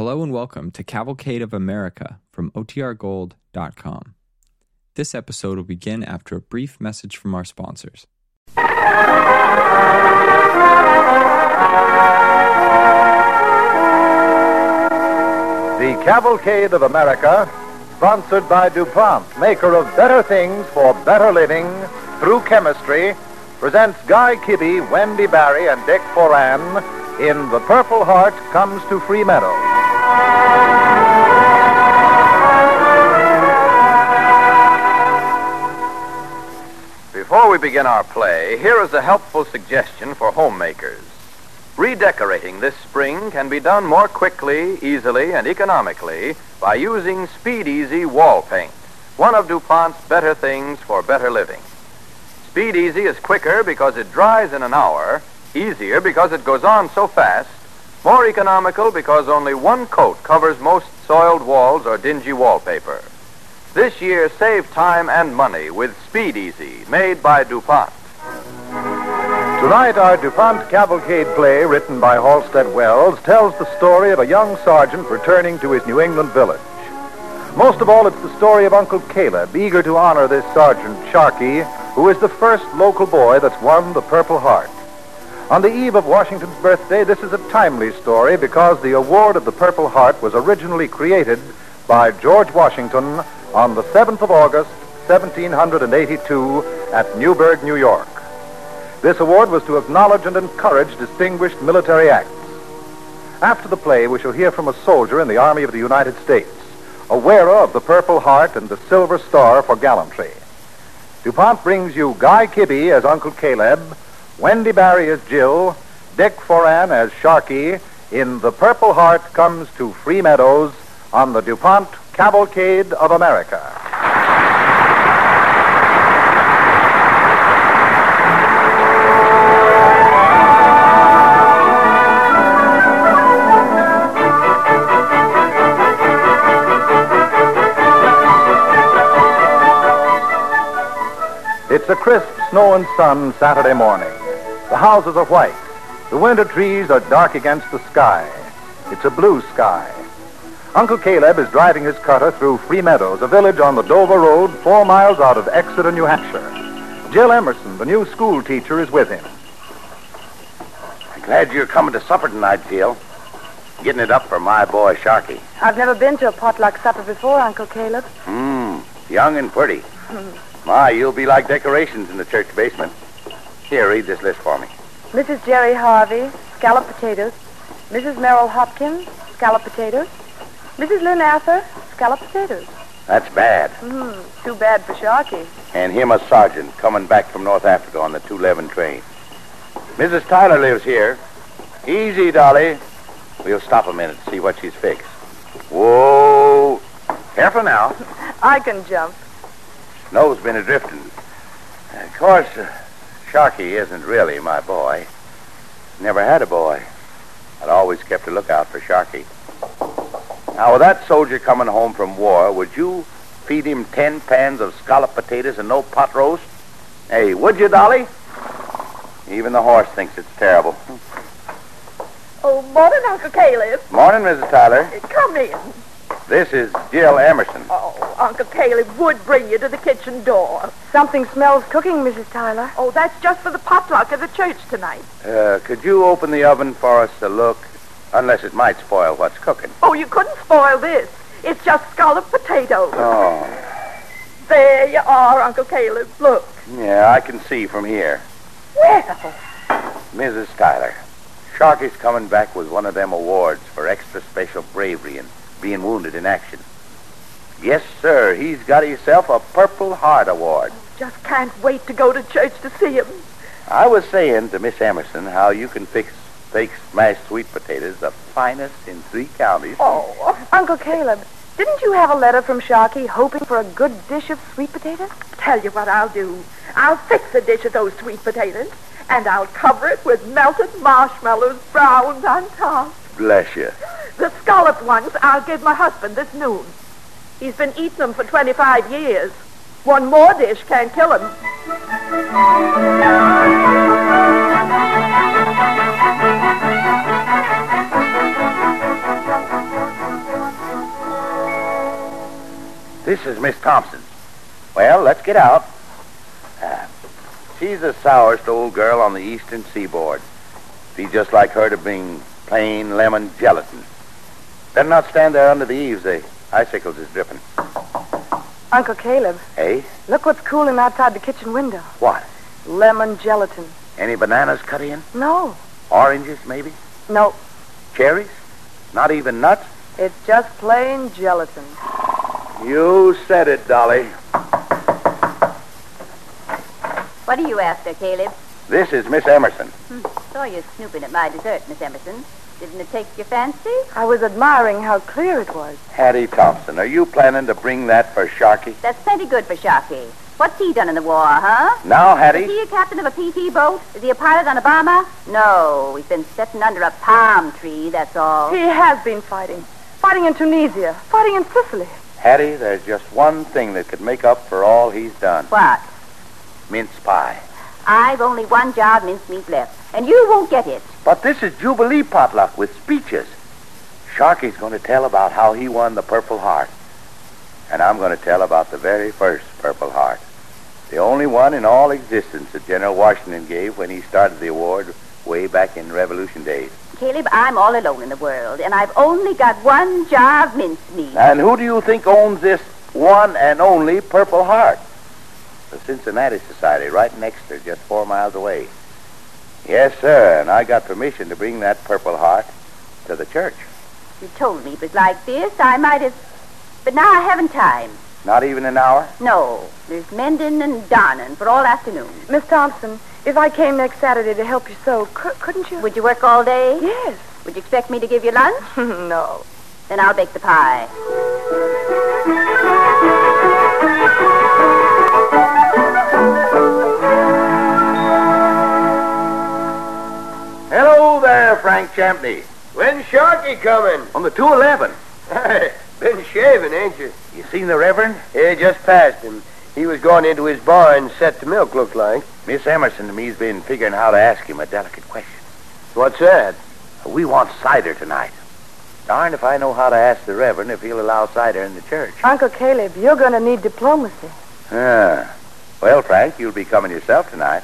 Hello and welcome to Cavalcade of America from OTRGold.com. This episode will begin after a brief message from our sponsors. The Cavalcade of America, sponsored by DuPont, maker of better things for better living through chemistry, presents Guy Kibbee, Wendy Barrie, and Dick Foran in The Purple Heart Comes to Free Meadow. Before we begin our play, here is a helpful suggestion for homemakers. Redecorating this spring can be done more quickly, easily, and economically by using Speed Easy wall paint, one of DuPont's better things for better living. Speed Easy is quicker because it dries in an hour, easier because it goes on so fast, more economical because only one coat covers most soiled walls or dingy wallpaper. This year, save time and money with Speed Easy, made by DuPont. Tonight, our DuPont Cavalcade play, written by Halsted Welles, tells the story of a young sergeant returning to his New England village. Most of all, it's the story of Uncle Caleb, eager to honor this sergeant, Sharkey, who is the first local boy that's won the Purple Heart. On the eve of Washington's birthday, this is a timely story because the award of the Purple Heart was originally created by George Washington on the 7th of August, 1782, at Newburgh, New York. This award was to acknowledge and encourage distinguished military acts. After the play, we shall hear from a soldier in the Army of the United States, a wearer of the Purple Heart and the Silver Star for gallantry. DuPont brings you Guy Kibbee as Uncle Caleb, Wendy Barrie as Jill, Dick Foran as Sharkey in The Purple Heart Comes to Free Meadows on the DuPont Cavalcade of America. It's a crisp snow and sun Saturday morning. The houses are white. The winter trees are dark against the sky. It's a blue sky. Uncle Caleb is driving his cutter through Free Meadows, a village on the Dover Road, four miles out of Exeter, New Hampshire. Jill Emerson, the new school teacher, is with him. Glad you're coming to supper tonight, Jill. Getting it up for my boy Sharky. I've never been to a potluck supper before, Uncle Caleb. Mmm, young and pretty. My, you'll be like decorations in the church basement. Here, read this list for me. Mrs. Jerry Harvey, scallop potatoes. Mrs. Merrill Hopkins, scallop potatoes. Mrs. Lynn Arthur, scallop potatoes. That's bad. Hmm, too bad for Sharky. And him a sergeant coming back from North Africa on the 211 train. Mrs. Tyler lives here. Easy, Dolly. We'll stop a minute to see what she's fixed. Whoa. Careful now. I can jump. Snow's been a drifting. Of course, uh, Sharky isn't really my boy. Never had a boy. I'd always kept a lookout for Sharky. Now, with that soldier coming home from war, would you feed him ten pans of scallop potatoes and no pot roast? Hey, would you, Dolly? Even the horse thinks it's terrible. Oh, morning, Uncle Caleb. Morning, Mrs. Tyler. Come in. This is Jill Emerson. Oh, Uncle Caleb would bring you to the kitchen door. Something smells cooking, Mrs. Tyler. Oh, that's just for the potluck at the church tonight. Uh, could you open the oven for us to look? Unless it might spoil what's cooking. Oh, you couldn't spoil this. It's just scalloped potatoes. Oh, There you are, Uncle Caleb. Look. yeah, I can see from here. Well, Mrs. Tyler, Sharky's coming back with one of them awards for extra special bravery and being wounded in action. Yes, sir, he's got himself a Purple Heart Award. just can't wait to go to church to see him. I was saying to Miss Emerson how you can fix fake smashed sweet potatoes the finest in three counties. Oh, Uncle Caleb, didn't you have a letter from Sharky hoping for a good dish of sweet potatoes? tell you what I'll do. I'll fix a dish of those sweet potatoes, and I'll cover it with melted marshmallows browned on top. Bless you. The scalloped ones I'll give my husband this noon. He's been eating them for 25 years. One more dish can't kill him. This is Miss Thompson. Well, let's get out. Uh, she's the sourest old girl on the eastern seaboard. She's just like her to being plain lemon gelatin. Better not stand there under the eaves. The icicles is dripping. Uncle Caleb. Hey? Look what's cooling outside the kitchen window. What? Lemon gelatin. Any bananas cut in? No. Oranges, maybe? No. Cherries? Not even nuts? It's just plain gelatin. You said it, Dolly. What are you after, Caleb? This is Miss Emerson. Hmm. Saw you snooping at my dessert, Miss Emerson. Didn't it take your fancy? I was admiring how clear it was. Hattie Thompson, are you planning to bring that for Sharky? That's plenty good for Sharky. What's he done in the war, huh? Now, Hattie. Is he a captain of a PT boat? Is he a pilot on a bomber? No, he's been sitting under a palm tree, that's all. He has been fighting. Fighting in Tunisia. Fighting in Sicily. Hattie, there's just one thing that could make up for all he's done. What? Mince pie. I've only one jar of mincemeat left, and you won't get it. But this is Jubilee potluck with speeches. Sharky's going to tell about how he won the Purple Heart. And I'm going to tell about the very first Purple Heart. The only one in all existence that General Washington gave when he started the award way back in Revolution days. Caleb, I'm all alone in the world, and I've only got one jar of mincemeat. And who do you think owns this one and only Purple Heart? The Cincinnati Society, right next to, just four miles away. Yes, sir, and I got permission to bring that Purple Heart to the church. You told me it was like this. I might have. But now I haven't time. Not even an hour? No, there's mending and darning for all afternoon. Miss Thompson, if I came next Saturday to help you sew, cou- couldn't you? Would you work all day? Yes. Would you expect me to give you lunch? no. Then I'll bake the pie. Hello there, Frank Champney. When's Sharky coming? On the 211. Hey, been shaving, ain't you? You seen the Reverend? Yeah, just passed him. He was going into his barn set to milk, looked like. Miss Emerson and me's been figuring how to ask him a delicate question. What's that? We want cider tonight. Darn if I know how to ask the Reverend if he'll allow cider in the church. Uncle Caleb, you're going to need diplomacy. Ah. Well, Frank, you'll be coming yourself tonight.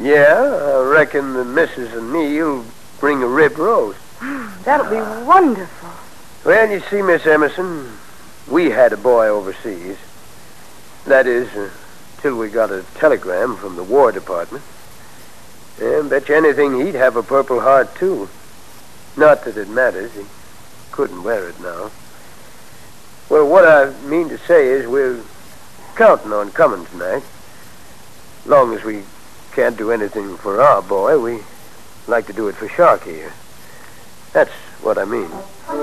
Yeah, I reckon the missus and me'll bring a rib roast. That'll be wonderful. Well, you see, Miss Emerson, we had a boy overseas. That is, uh, till we got a telegram from the War Department. And bet you anything he'd have a Purple Heart, too. Not that it matters. He couldn't wear it now. Well, what I mean to say is we're counting on coming tonight. Long as we can't do anything for our boy, we like to do it for Sharky. That's what I mean. Didn't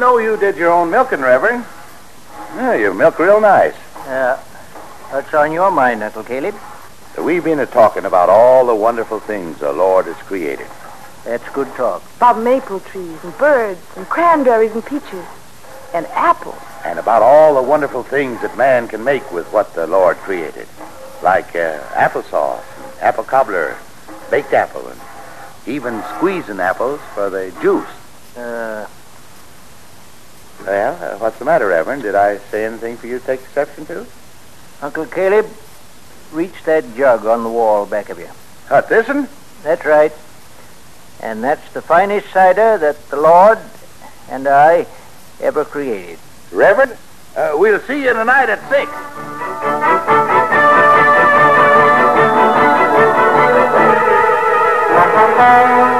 know you did your own milking, Reverend. Yeah, you milk real nice. Yeah. what's on your mind, Uncle Caleb? We've been a talking about all the wonderful things the Lord has created. That's good talk. About maple trees and birds and cranberries and peaches and apples. And about all the wonderful things that man can make with what the Lord created. Like uh, applesauce, and apple cobbler, baked apple, and even squeezing apples for the juice. Uh, Well, uh, what's the matter, Reverend? Did I say anything for you to take exception to? Uncle Caleb, reach that jug on the wall back of you. What, this one? That's right. And that's the finest cider that the Lord and I ever created. Reverend, uh, we'll see you tonight at six. Exeter,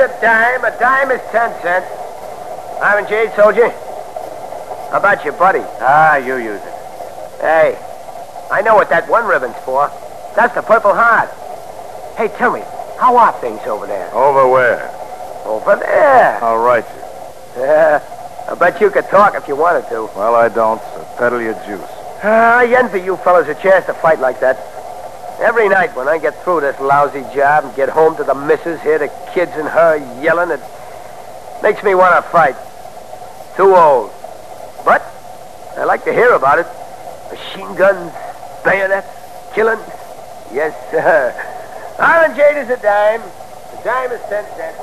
A dime. A dime is ten cents. Orangeade, soldier. How about your buddy? Ah, you use it. Hey, I know what that one ribbon's for. That's the Purple Heart. Hey, tell me, how are things over there? Over where? Over there. I'll. Yeah, I bet you could talk if you wanted to. Well, I don't, so peddle your juice. Ah, I envy you fellas a chance to fight like that. Every night when I get through this lousy job and get home to the missus, hear the kids and her yelling, it makes me want to fight. Too old. But I like to hear about it. Machine guns, bayonets, killing. Yes, sir. Orangeade is a dime. A dime is ten cents.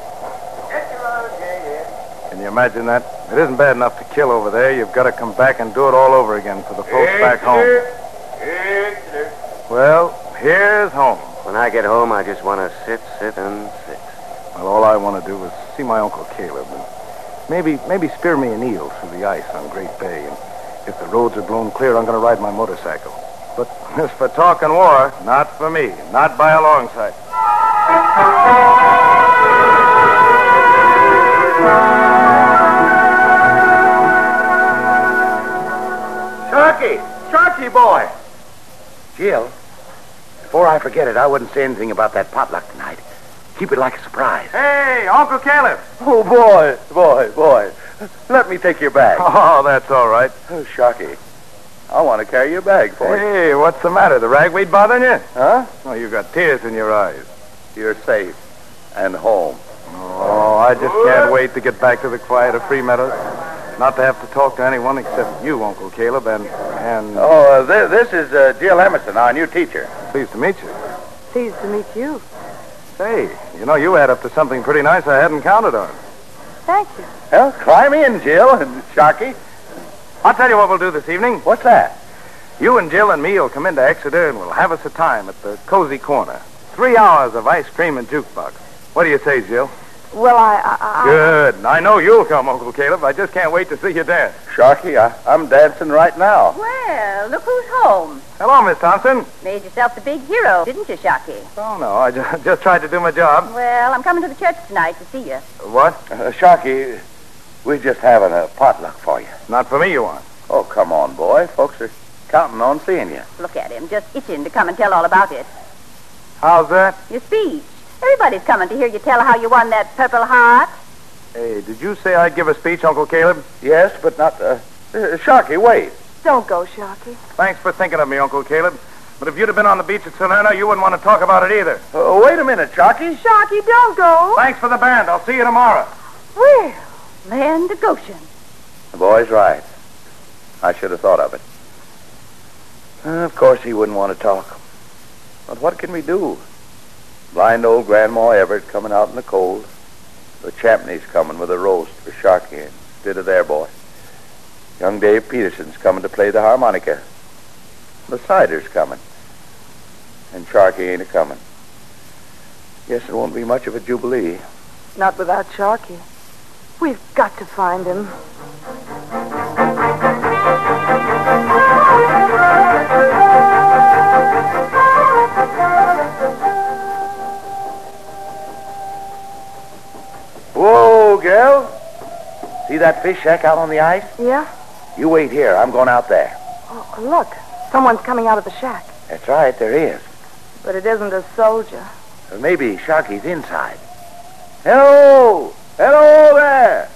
Get your orangeade here. Can you imagine that? It isn't bad enough to kill over there. You've got to come back and do it all over again for the folks back home. Well, here's home. When I get home, I just want to sit, sit, and sit. Well, all I want to do is see my Uncle Caleb and maybe maybe spear me an eel through the ice on Great Bay. And if the roads are blown clear, I'm going to ride my motorcycle. But as for talking war, not for me. Not by a long sight. Sharky! Sharky boy! Jill, before I forget it, I wouldn't say anything about that potluck tonight. Keep it like a surprise. Hey, Uncle Caleb! Oh, boy, boy, boy. Let me take your bag. Oh, that's all right. Oh, Sharky, I want to carry your bag for you. Hey, what's the matter? The ragweed bothering you? Huh? Oh, you've got tears in your eyes. You're safe and home. Oh, I just can't wait to get back to the quiet of Free Meadows. Not to have to talk to anyone except you, Uncle Caleb, and and Oh, uh, thi- this is uh, Jill Emerson, our new teacher. Pleased to meet you. Pleased to meet you. Say, you know, you add up to something pretty nice I hadn't counted on. Thank you. Well, climb in, Jill and Sharky. I'll tell you what we'll do this evening. What's that? You and Jill and me will come into Exeter and we'll have us a time at the Cozy Corner. Three hours of ice cream and jukebox. What do you say, Jill? Well, I, I, I Good. I know you'll come, Uncle Caleb. I just can't wait to see you dance. Sharky, I, I'm dancing right now. Well, look who's home. Hello, Miss Thompson. Made yourself the big hero, didn't you, Shocky? Oh, no, I ju- just tried to do my job. Well, I'm coming to the church tonight to see you. What? Uh, Sharky, we're just having a potluck for you. Not for me, you want. Oh, come on, boy. Folks are counting on seeing you. Look at him, just itching to come and tell all about it. How's that? Your speech. Everybody's coming to hear you tell how you won that Purple Heart. Hey, did you say I'd give a speech, Uncle Caleb? Yes, but not. Uh, uh, Sharky, wait. Don't go, Sharky. Thanks for thinking of me, Uncle Caleb. But if you'd have been on the beach at Salerno, you wouldn't want to talk about it either. Uh, wait a minute, Sharky. Sharky, don't go. Thanks for the band. I'll see you tomorrow. Well, land of Goshen. The boy's right. I should have thought of it. Uh, of course, he wouldn't want to talk. But what can we do? Blind old Grandma Everett coming out in the cold. The Champneys coming with a roast for Sharky instead of their boy. Young Dave Peterson's coming to play the harmonica. The cider's coming. And Sharky ain't a coming. Guess it won't be much of a jubilee. Not without Sharky. We've got to find him. Whoa, girl. See that fish shack out on the ice? Yeah? You wait here. I'm going out there. Oh, look. Someone's coming out of the shack. That's right, there is. But it isn't a soldier. Or maybe Sharky's inside. Hello! Hello there!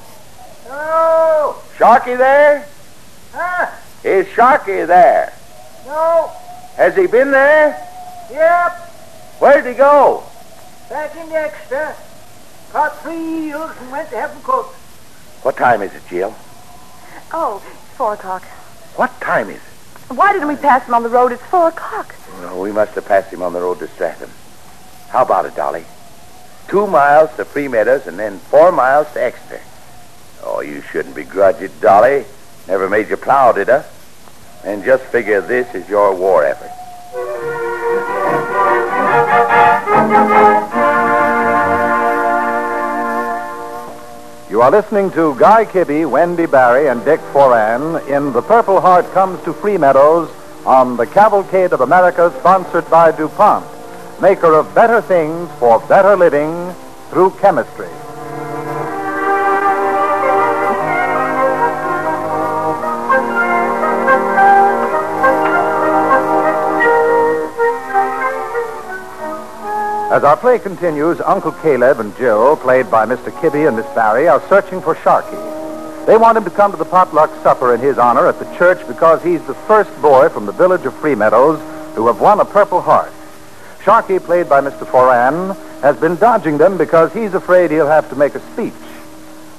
Hello! Sharky there? Huh? Is Sharky there? No. Has he been there? Yep. Where'd he go? Back in the Exeter. Caught three eels and went to have them cooked. What time is it, Jill? Oh, it's four o'clock. What time is it? Why didn't we pass him on the road? It's four o'clock. Oh, we must have passed him on the road to Stratham. How about it, Dolly? Two miles to Free Meadows and then four miles to Exeter. Oh, you shouldn't begrudge it, Dolly. Never made you plow, did I? And just figure this is your war effort. You are listening to Guy Kibbee, Wendy Barrie, and Dick Foran in The Purple Heart Comes to Free Meadows on the Cavalcade of America, sponsored by DuPont, maker of better things for better living through chemistry. As our play continues, Uncle Caleb and Jill, played by Mr. Kibbee and Miss Barrie, are searching for Sharky. They want him to come to the potluck supper in his honor at the church because he's the first boy from the village of Free Meadows who have won a Purple Heart. Sharkey, played by Mr. Foran, has been dodging them because he's afraid he'll have to make a speech.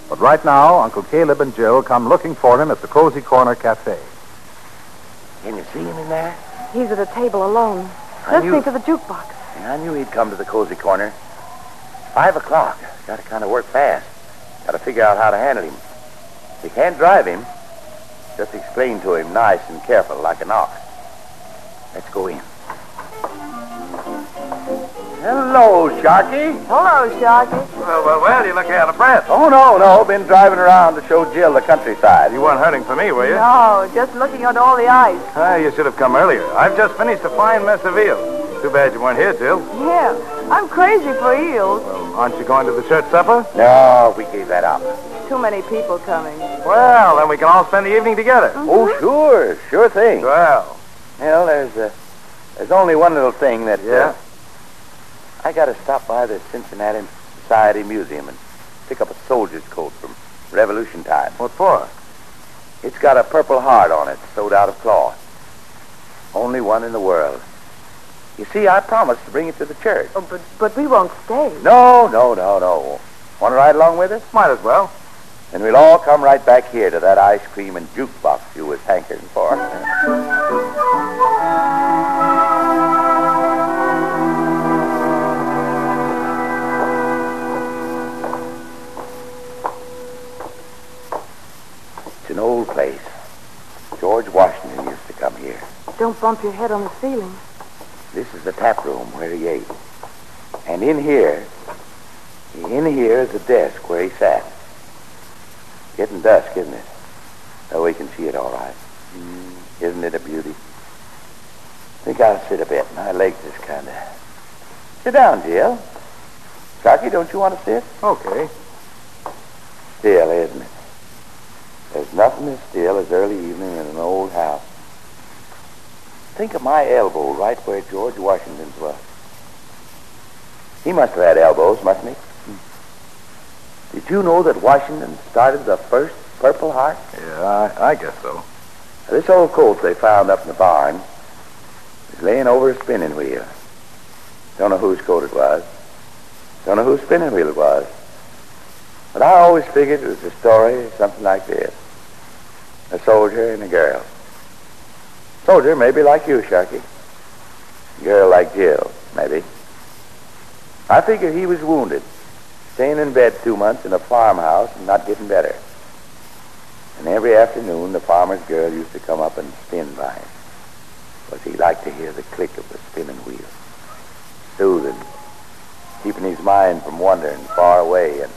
But right now, Uncle Caleb and Jill come looking for him at the Cozy Corner Cafe. Can you see him in there? He's at a table alone, I listening knew- to the jukebox. Yeah, I knew he'd come to the cozy corner. Five o'clock. Got to kind of work fast. Got to figure out how to handle him. If you can't drive him, just explain to him nice and careful, like an ox. Let's go in. Hello, Sharky. Hello, Sharky. Well, well, well, you look out of breath. Oh, no, no. Been driving around to show Jill the countryside. You weren't hunting for me, were you? No, just looking at all the ice. Ah, you should have come earlier. I've just finished a fine mess of eel. Too bad you weren't here, Jill. Yeah, I'm crazy for eels. Well, aren't you going to the church supper? No, we gave that up. Too many people coming. Well, then we can all spend the evening together. Oh, sure. Sure thing. Well, Well, there's uh, there's only one little thing that. Yeah? Uh, I got to stop by the Cincinnati Society Museum and pick up a soldier's coat from Revolution time. what for? It's got a purple heart on it, sewed out of cloth. Only one in the world. You see, I promised to bring it to the church. Oh, but, but we won't stay. No, no, no, no. Want to ride along with us? Might as well. And we'll all come right back here to that ice cream and jukebox you was hankering for. It's an old place. George Washington used to come here. Don't bump your head on the ceiling. This is the tap room where he ate. And in here, in here is the desk where he sat. Getting dusk, isn't it? Oh, we can see it all right. Mm, isn't it a beauty? think I'll sit a bit. My legs is kind of... Sit down, Jill. Sharky, don't you want to sit? Okay. Still, isn't it? There's nothing as still as early evening in an old house. Think of my elbow right where George Washington's was. He must have had elbows, mustn't he? Hmm. Did you know that Washington started the first Purple Heart? Yeah, I, I guess so. This old coat they found up in the barn is laying over a spinning wheel. Don't know whose coat it was. Don't know whose spinning wheel it was. But I always figured it was a story something like this. A soldier and a girl. Soldier maybe like you, Sharky. Girl like Jill, maybe. I figure he was wounded, staying in bed two months in a farmhouse and not getting better. And every afternoon, the farmer's girl used to come up and spin by him. Because he liked to hear the click of the spinning wheel. Soothing, keeping his mind from wandering far away and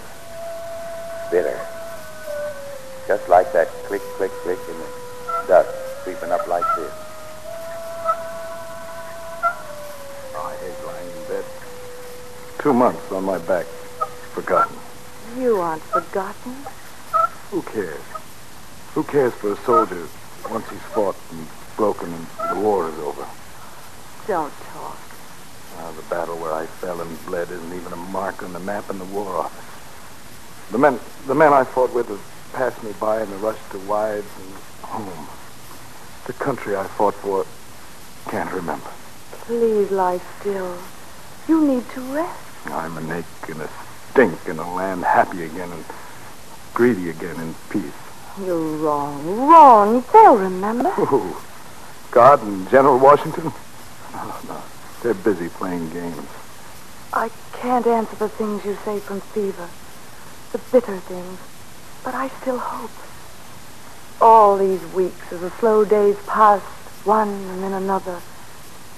bitter. Just like that click, click, click in the dust creeping up like this. Two months on my back. Forgotten. You aren't forgotten. Who cares? Who cares for a soldier once he's fought and broken and the war is over? Don't talk. Uh, the battle where I fell and bled isn't even a mark on the map in the war office. The men, the men I fought with have passed me by in the rush to wives and home. The country I fought for, can't remember. Please lie still. You need to rest. I'm an ache and a stink in a land happy again and greedy again in peace. You're wrong. Wrong. They'll remember. Who? God and General Washington? No, no. They're busy playing games. I can't answer the things you say from fever. The bitter things. But I still hope. All these weeks as the slow days passed, one and then another.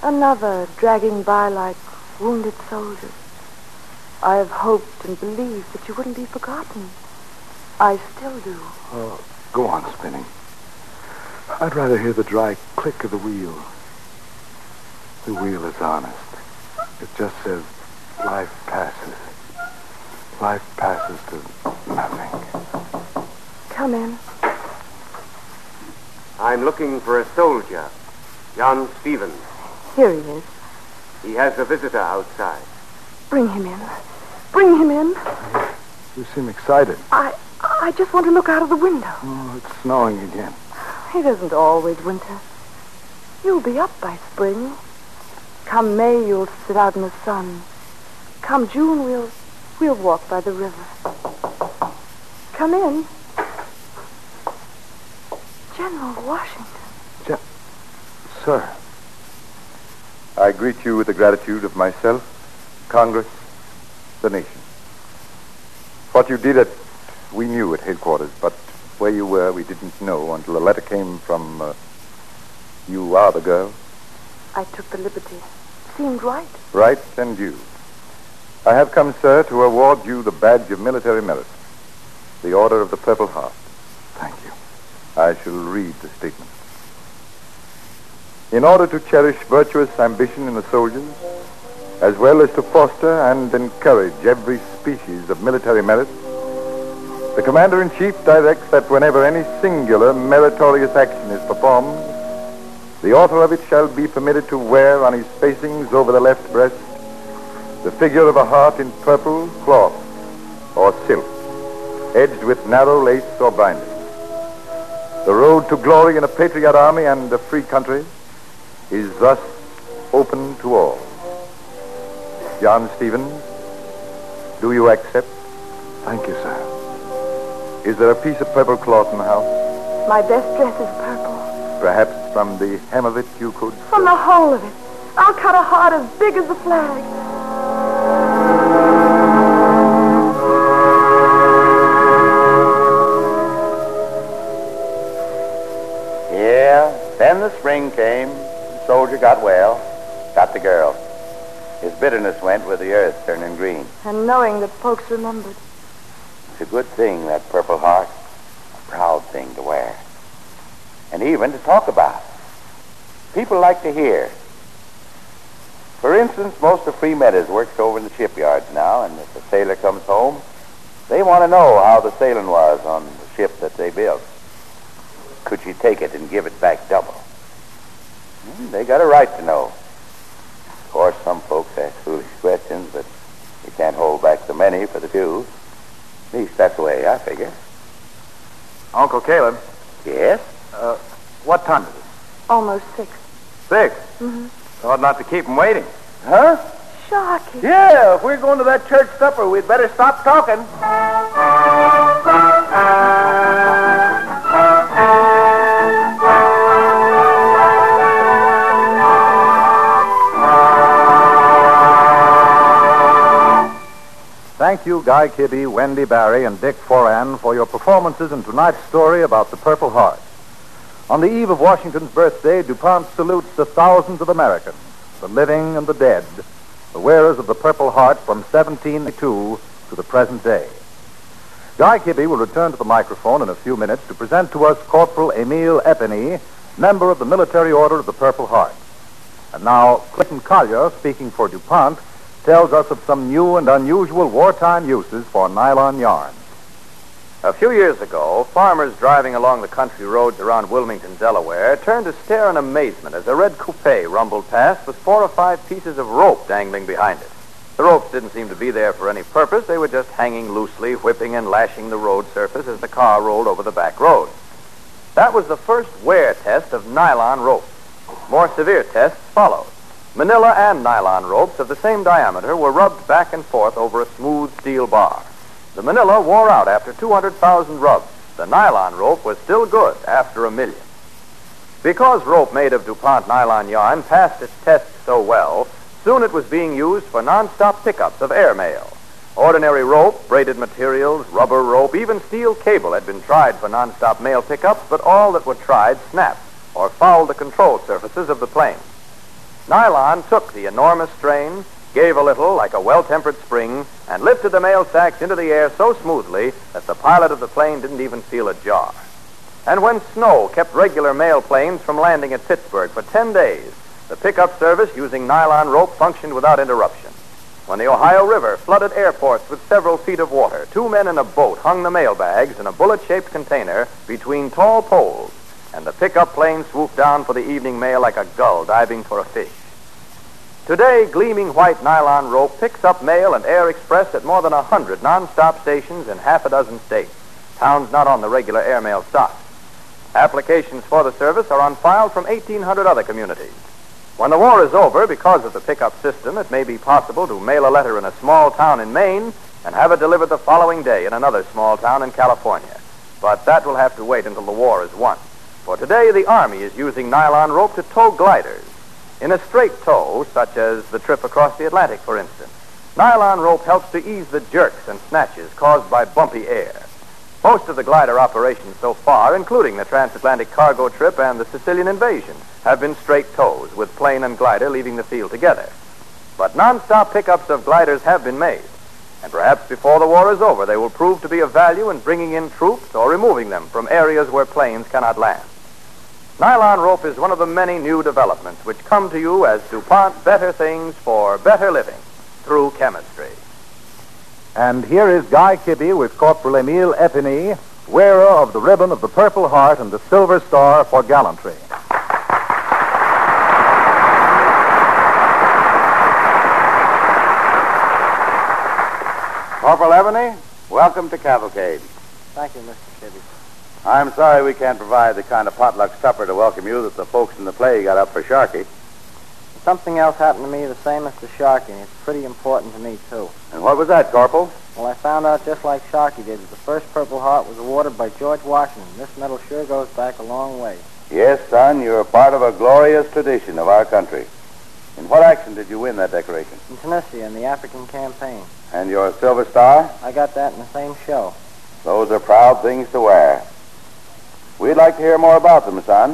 Another dragging by like wounded soldiers. I have hoped and believed that you wouldn't be forgotten. I still do. Oh, go on spinning. I'd rather hear the dry click of the wheel. The wheel is honest. It just says life passes. Life passes to nothing. Come in. I'm looking for a soldier, John Stevens. Here he is. He has a visitor outside. Bring him in. Bring him in. You seem excited. I I just want to look out of the window. Oh, it's snowing again. It isn't always winter. You'll be up by spring. Come May, you'll sit out in the sun. Come June, we'll we'll walk by the river. Come in. General Washington. Sir. I greet you with the gratitude of myself, Congress, the nation. What you did at, we knew at headquarters, but where you were, we didn't know until a letter came from, uh, you are the girl, I took the liberty. Seemed right. right and due. I have come, sir, to award you the badge of military merit, the Order of the Purple Heart. Thank you. I shall read the statement. In order to cherish virtuous ambition in the soldiers, as well as to foster and encourage every species of military merit, the Commander-in-Chief directs that whenever any singular meritorious action is performed, the author of it shall be permitted to wear on his facings over the left breast the figure of a heart in purple cloth or silk, edged with narrow lace or binding. The road to glory in a patriot army and a free country is thus open to all. John Stevens, do you accept? Thank you, sir. Is there a piece of purple cloth in the house? My best dress is purple. Perhaps from the hem of it you could. From the whole of it. I'll cut a heart as big as the flag. Yeah, then the spring came. The soldier got well, got the girl. His bitterness went with the earth turning green. And knowing that folks remembered. It's a good thing, that Purple Heart. A proud thing to wear. And even to talk about. People like to hear. For instance, most of Free Meadows works over in the shipyards now, and if a sailor comes home, they want to know how the sailing was on the ship that they built. Could she take it and give it back double? Hmm, they got a right to know. Of course, some folks ask foolish questions, but you can't hold back the many for the few. At least that's the way I figure. Uncle Caleb, Yes? uh, what time is it? Almost six. 6 Mm-hmm. Thought not to keep him waiting. Huh? Sharky. Yeah, if we're going to that church supper, we'd better stop talking. Thank you, Guy Kibbee, Wendy Barrie, and Dick Foran for your performances in tonight's story about the Purple Heart. On the eve of Washington's birthday, DuPont salutes the thousands of Americans, the living and the dead, the wearers of the Purple Heart from 1702 to the present day. Guy Kibbee will return to the microphone in a few minutes to present to us Corporal Emile Epiney, member of the Military Order of the Purple Heart. And now, Clinton Collier, speaking for DuPont, tells us of some new and unusual wartime uses for nylon yarn. A few years ago, farmers driving along the country roads around Wilmington, Delaware, turned to stare in amazement as a red coupe rumbled past with four or five pieces of rope dangling behind it. The ropes didn't seem to be there for any purpose. They were just hanging loosely, whipping and lashing the road surface as the car rolled over the back road. That was the first wear test of nylon rope. More severe tests followed. Manila and nylon ropes of the same diameter were rubbed back and forth over a smooth steel bar. The manila wore out after 200,000 rubs. The nylon rope was still good after a million. Because rope made of DuPont nylon yarn passed its test so well, soon it was being used for non-stop pickups of airmail. Ordinary rope, braided materials, rubber rope, even steel cable had been tried for non-stop mail pickups, but all that were tried snapped or fouled the control surfaces of the plane. Nylon took the enormous strain, gave a little like a well-tempered spring, and lifted the mail sacks into the air so smoothly that the pilot of the plane didn't even feel a jar. And when snow kept regular mail planes from landing at Pittsburgh for 10 days, the pickup service using nylon rope functioned without interruption. When the Ohio River flooded airports with several feet of water, two men in a boat hung the mail bags in a bullet-shaped container between tall poles, and the pickup plane swooped down for the evening mail like a gull diving for a fish. Today, gleaming white nylon rope picks up mail and air express at more than a hundred non-stop stations in half a dozen states. towns not on the regular airmail stock. Applications for the service are on file from 1,800 other communities. When the war is over, because of the pickup system, it may be possible to mail a letter in a small town in Maine and have it delivered the following day in another small town in California. But that will have to wait until the war is won. For today, the Army is using nylon rope to tow gliders. In a straight tow, such as the trip across the Atlantic, for instance, nylon rope helps to ease the jerks and snatches caused by bumpy air. Most of the glider operations so far, including the transatlantic cargo trip and the Sicilian invasion, have been straight tows, with plane and glider leaving the field together. But non-stop pickups of gliders have been made, and perhaps before the war is over, they will prove to be of value in bringing in troops or removing them from areas where planes cannot land. Nylon rope is one of the many new developments which come to you as DuPont Better Things for Better Living through chemistry. And here is Guy Kibbee with Corporal Emile Epiney, wearer of the ribbon of the Purple Heart and the Silver Star for gallantry. Corporal Epiney, welcome to Cavalcade. Thank you, Mr. Kibbee. I'm sorry we can't provide the kind of potluck supper to welcome you that the folks in the play got up for Sharkey. Something else happened to me the same as to Sharkey, and it's pretty important to me, too. And what was that, Corporal? Well, I found out just like Sharkey did that the first Purple Heart was awarded by George Washington. This medal sure goes back a long way. Yes, son, you're a part of a glorious tradition of our country. In what action did you win that decoration? In Tunisia, in the African campaign. And your Silver Star? I got that in the same show. Those are proud things to wear. We'd like to hear more about them, son.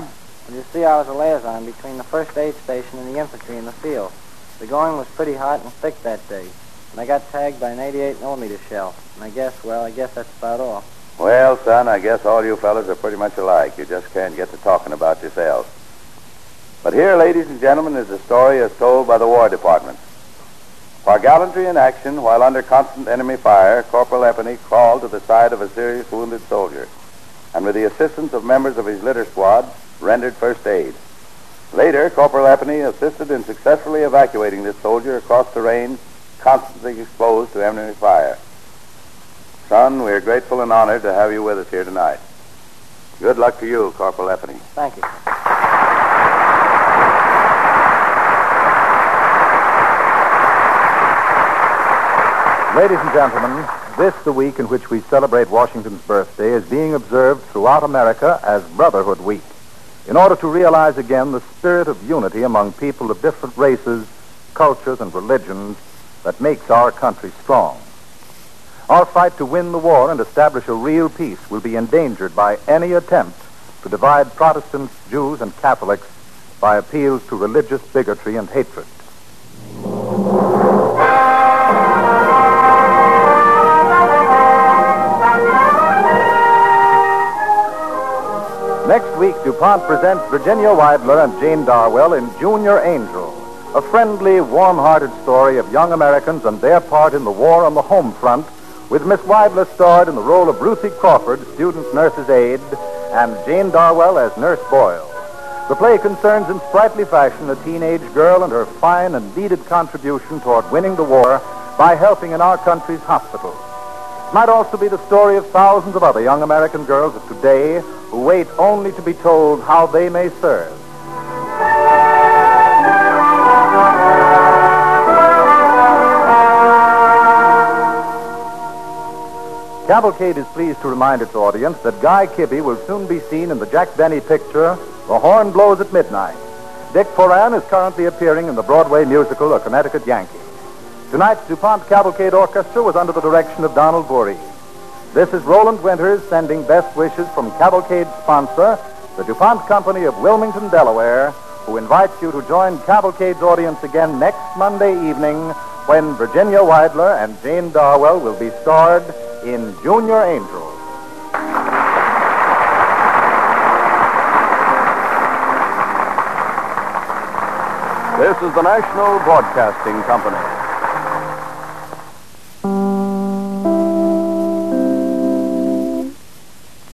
Well, you see, I was a liaison between the first aid station and the infantry in the field. The going was pretty hot and thick that day, and I got tagged by an 88 millimeter shell. And I guess, well, I guess that's about all. Well, son, I guess all you fellas are pretty much alike. You just can't get to talking about yourselves. But here, ladies and gentlemen, is a story as told by the War Department. For gallantry in action, while under constant enemy fire, Corporal Epiney crawled to the side of a serious wounded soldier, and with the assistance of members of his litter squad, rendered first aid. Later, Corporal Epiney assisted in successfully evacuating this soldier across terrain constantly exposed to enemy fire. Son, we're grateful and honored to have you with us here tonight. Good luck to you, Corporal Epiney. Thank you. Ladies and gentlemen, this, the week in which we celebrate Washington's birthday, is being observed throughout America as Brotherhood Week, in order to realize again the spirit of unity among people of different races, cultures, and religions that makes our country strong. Our fight to win the war and establish a real peace will be endangered by any attempt to divide Protestants, Jews, and Catholics by appeals to religious bigotry and hatred. Next week, DuPont presents Virginia Weidler and Jane Darwell in Junior Angel, a friendly, warm-hearted story of young Americans and their part in the war on the home front, with Miss Weidler starred in the role of Ruthie Crawford, student nurse's aide, and Jane Darwell as Nurse Boyle. The play concerns in sprightly fashion a teenage girl and her fine and needed contribution toward winning the war by helping in our country's hospitals. Might also be the story of thousands of other young American girls of today who wait only to be told how they may serve. Cavalcade is pleased to remind its audience that Guy Kibbee will soon be seen in the Jack Benny picture, The Horn Blows at Midnight. Dick Foran is currently appearing in the Broadway musical, A Connecticut Yankee. Tonight's DuPont Cavalcade Orchestra was under the direction of Donald Voorhees. This is Roland Winters sending best wishes from Cavalcade sponsor, the DuPont Company of Wilmington, Delaware, who invites you to join Cavalcade's audience again next Monday evening when Virginia Weidler and Jane Darwell will be starred in Junior Angels. This is the National Broadcasting Company.